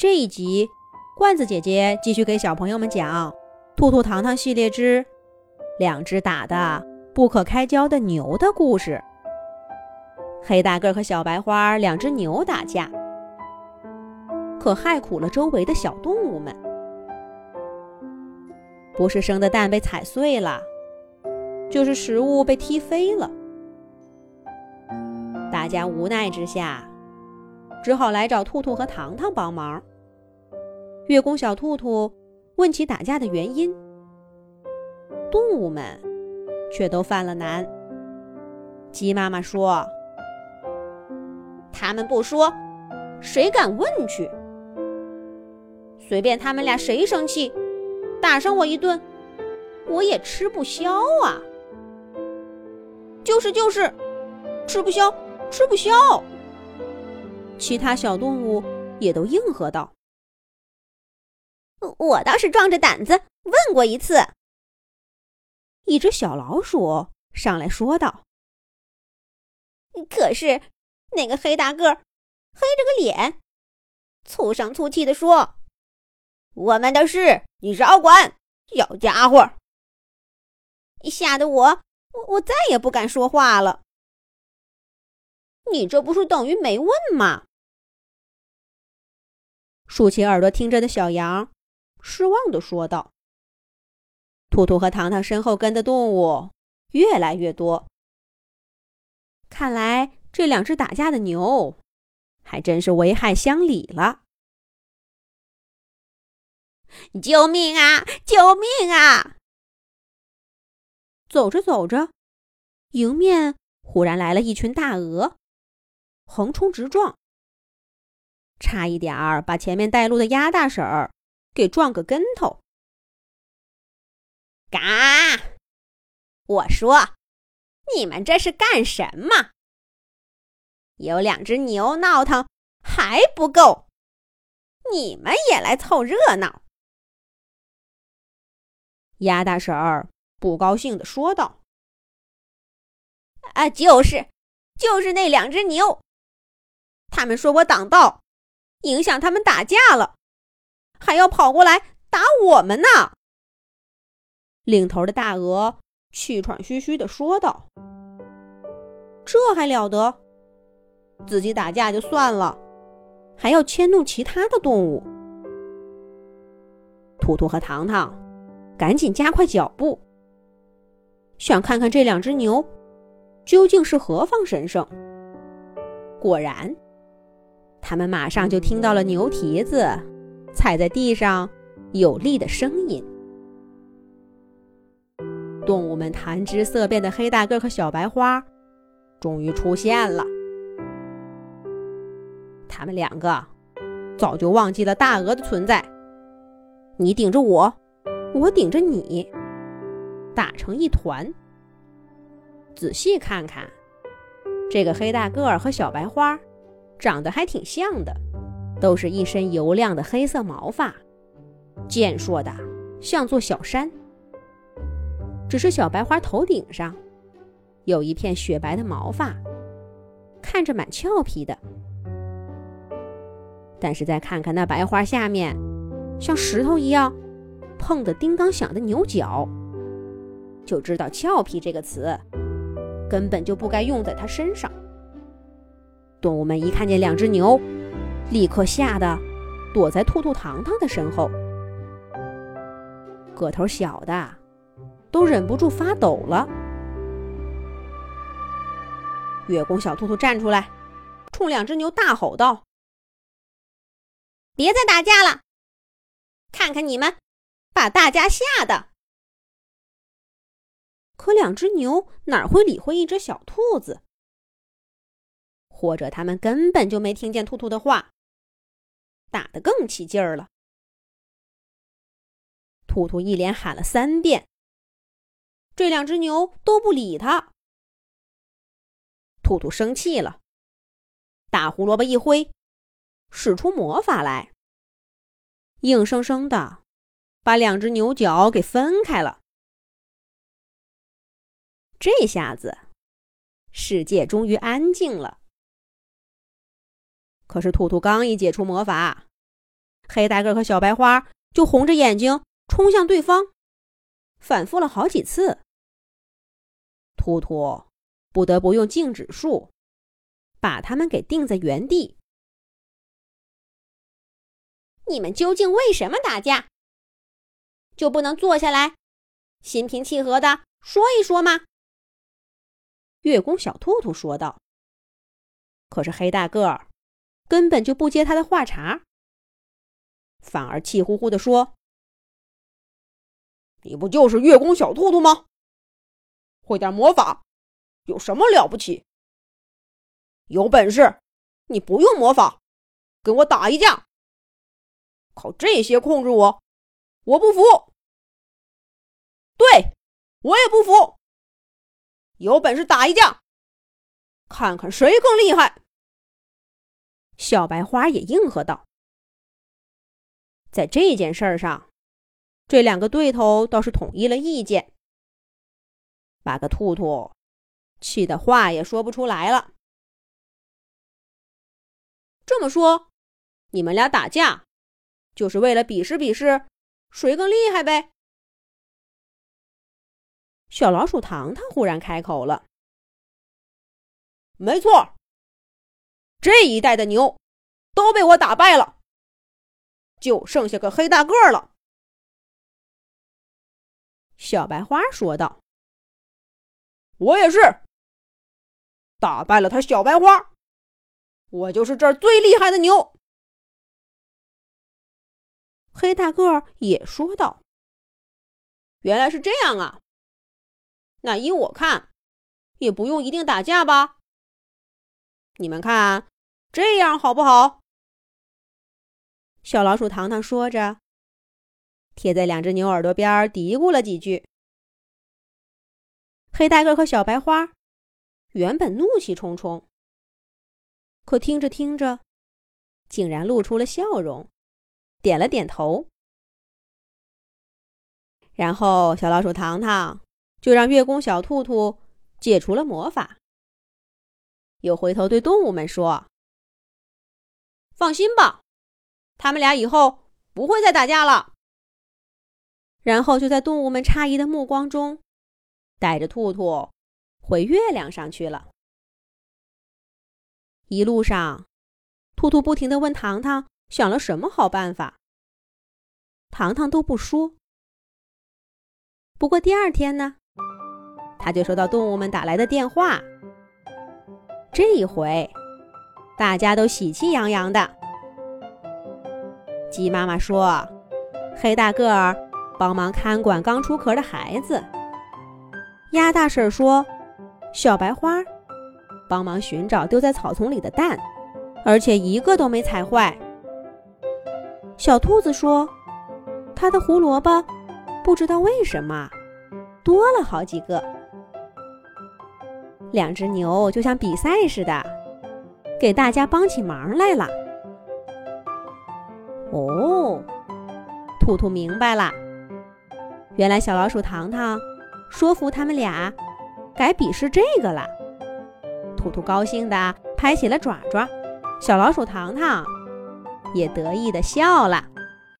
这一集，罐子姐姐继续给小朋友们讲《兔兔糖糖系列之两只打的不可开交的牛》的故事。黑大个和小白花两只牛打架，可害苦了周围的小动物们。不是生的蛋被踩碎了，就是食物被踢飞了。大家无奈之下，只好来找兔兔和糖糖帮忙。月宫小兔兔问起打架的原因，动物们却都犯了难。鸡妈妈说：“他们不说，谁敢问去？随便他们俩谁生气，打上我一顿，我也吃不消啊！就是就是，吃不消。”吃不消。其他小动物也都应和道：“我倒是壮着胆子问过一次。”一只小老鼠上来说道：“可是那个黑大个，黑着个脸，粗声粗气的说：‘我们的事你少管，小家伙！’吓得我我，我再也不敢说话了。”你这不是等于没问吗？竖起耳朵听着的小羊失望的说道：“兔兔和糖糖身后跟的动物越来越多，看来这两只打架的牛还真是危害乡里了。”救命啊！救命啊！走着走着，迎面忽然来了一群大鹅。横冲直撞，差一点儿把前面带路的鸭大婶儿给撞个跟头。嘎！我说，你们这是干什么？有两只牛闹腾还不够，你们也来凑热闹？鸭大婶儿不高兴的说道：“啊，就是，就是那两只牛。”他们说我挡道，影响他们打架了，还要跑过来打我们呢。领头的大鹅气喘吁吁地说道：“这还了得？自己打架就算了，还要牵动其他的动物。”图图和糖糖赶紧加快脚步，想看看这两只牛究竟是何方神圣。果然。他们马上就听到了牛蹄子踩在地上有力的声音。动物们谈之色变的黑大个和小白花终于出现了。他们两个早就忘记了大鹅的存在，你顶着我，我顶着你，打成一团。仔细看看，这个黑大个儿和小白花。长得还挺像的，都是一身油亮的黑色毛发，健硕的像座小山。只是小白花头顶上有一片雪白的毛发，看着蛮俏皮的。但是再看看那白花下面，像石头一样碰得叮当响的牛角，就知道“俏皮”这个词根本就不该用在它身上。动物们一看见两只牛，立刻吓得躲在兔兔糖糖的身后。个头小的都忍不住发抖了。月宫小兔兔站出来，冲两只牛大吼道：“别再打架了！看看你们，把大家吓的！”可两只牛哪会理会一只小兔子？或者他们根本就没听见兔兔的话，打得更起劲儿了。兔兔一连喊了三遍，这两只牛都不理他。兔兔生气了，大胡萝卜一挥，使出魔法来，硬生生的把两只牛角给分开了。这下子，世界终于安静了。可是，兔兔刚一解除魔法，黑大个和小白花就红着眼睛冲向对方，反复了好几次。兔兔不得不用静止术把他们给定在原地。你们究竟为什么打架？就不能坐下来，心平气和的说一说吗？月宫小兔兔说道。可是黑大个儿根本就不接他的话茬，反而气呼呼的说：“你不就是月宫小兔兔吗？会点魔法有什么了不起？有本事你不用魔法，跟我打一架！”靠这些控制我，我不服。对，我也不服。有本事打一架，看看谁更厉害。小白花也应和道：“在这件事儿上，这两个对头倒是统一了意见，把个兔兔气得话也说不出来了。这么说，你们俩打架？”就是为了比试比试，谁更厉害呗？小老鼠糖糖忽然开口了：“没错，这一代的牛都被我打败了，就剩下个黑大个了。”小白花说道：“我也是，打败了他小白花，我就是这儿最厉害的牛。”黑大个也说道：“原来是这样啊！那依我看，也不用一定打架吧？你们看这样好不好？”小老鼠糖糖说着，贴在两只牛耳朵边嘀咕了几句。黑大个和小白花原本怒气冲冲，可听着听着，竟然露出了笑容。点了点头，然后小老鼠糖糖就让月宫小兔兔解除了魔法，又回头对动物们说：“放心吧，他们俩以后不会再打架了。”然后就在动物们诧异的目光中，带着兔兔回月亮上去了。一路上，兔兔不停的问糖糖。想了什么好办法？糖糖都不说。不过第二天呢，他就收到动物们打来的电话。这一回，大家都喜气洋洋的。鸡妈妈说：“黑大个儿帮忙看管刚出壳的孩子。”鸭大婶说：“小白花帮忙寻找丢在草丛里的蛋，而且一个都没踩坏。”小兔子说：“它的胡萝卜不知道为什么多了好几个。”两只牛就像比赛似的，给大家帮起忙来了。哦，兔兔明白了，原来小老鼠糖糖说服他们俩改比试这个了。兔兔高兴地拍起了爪爪，小老鼠糖糖。也得意的笑了。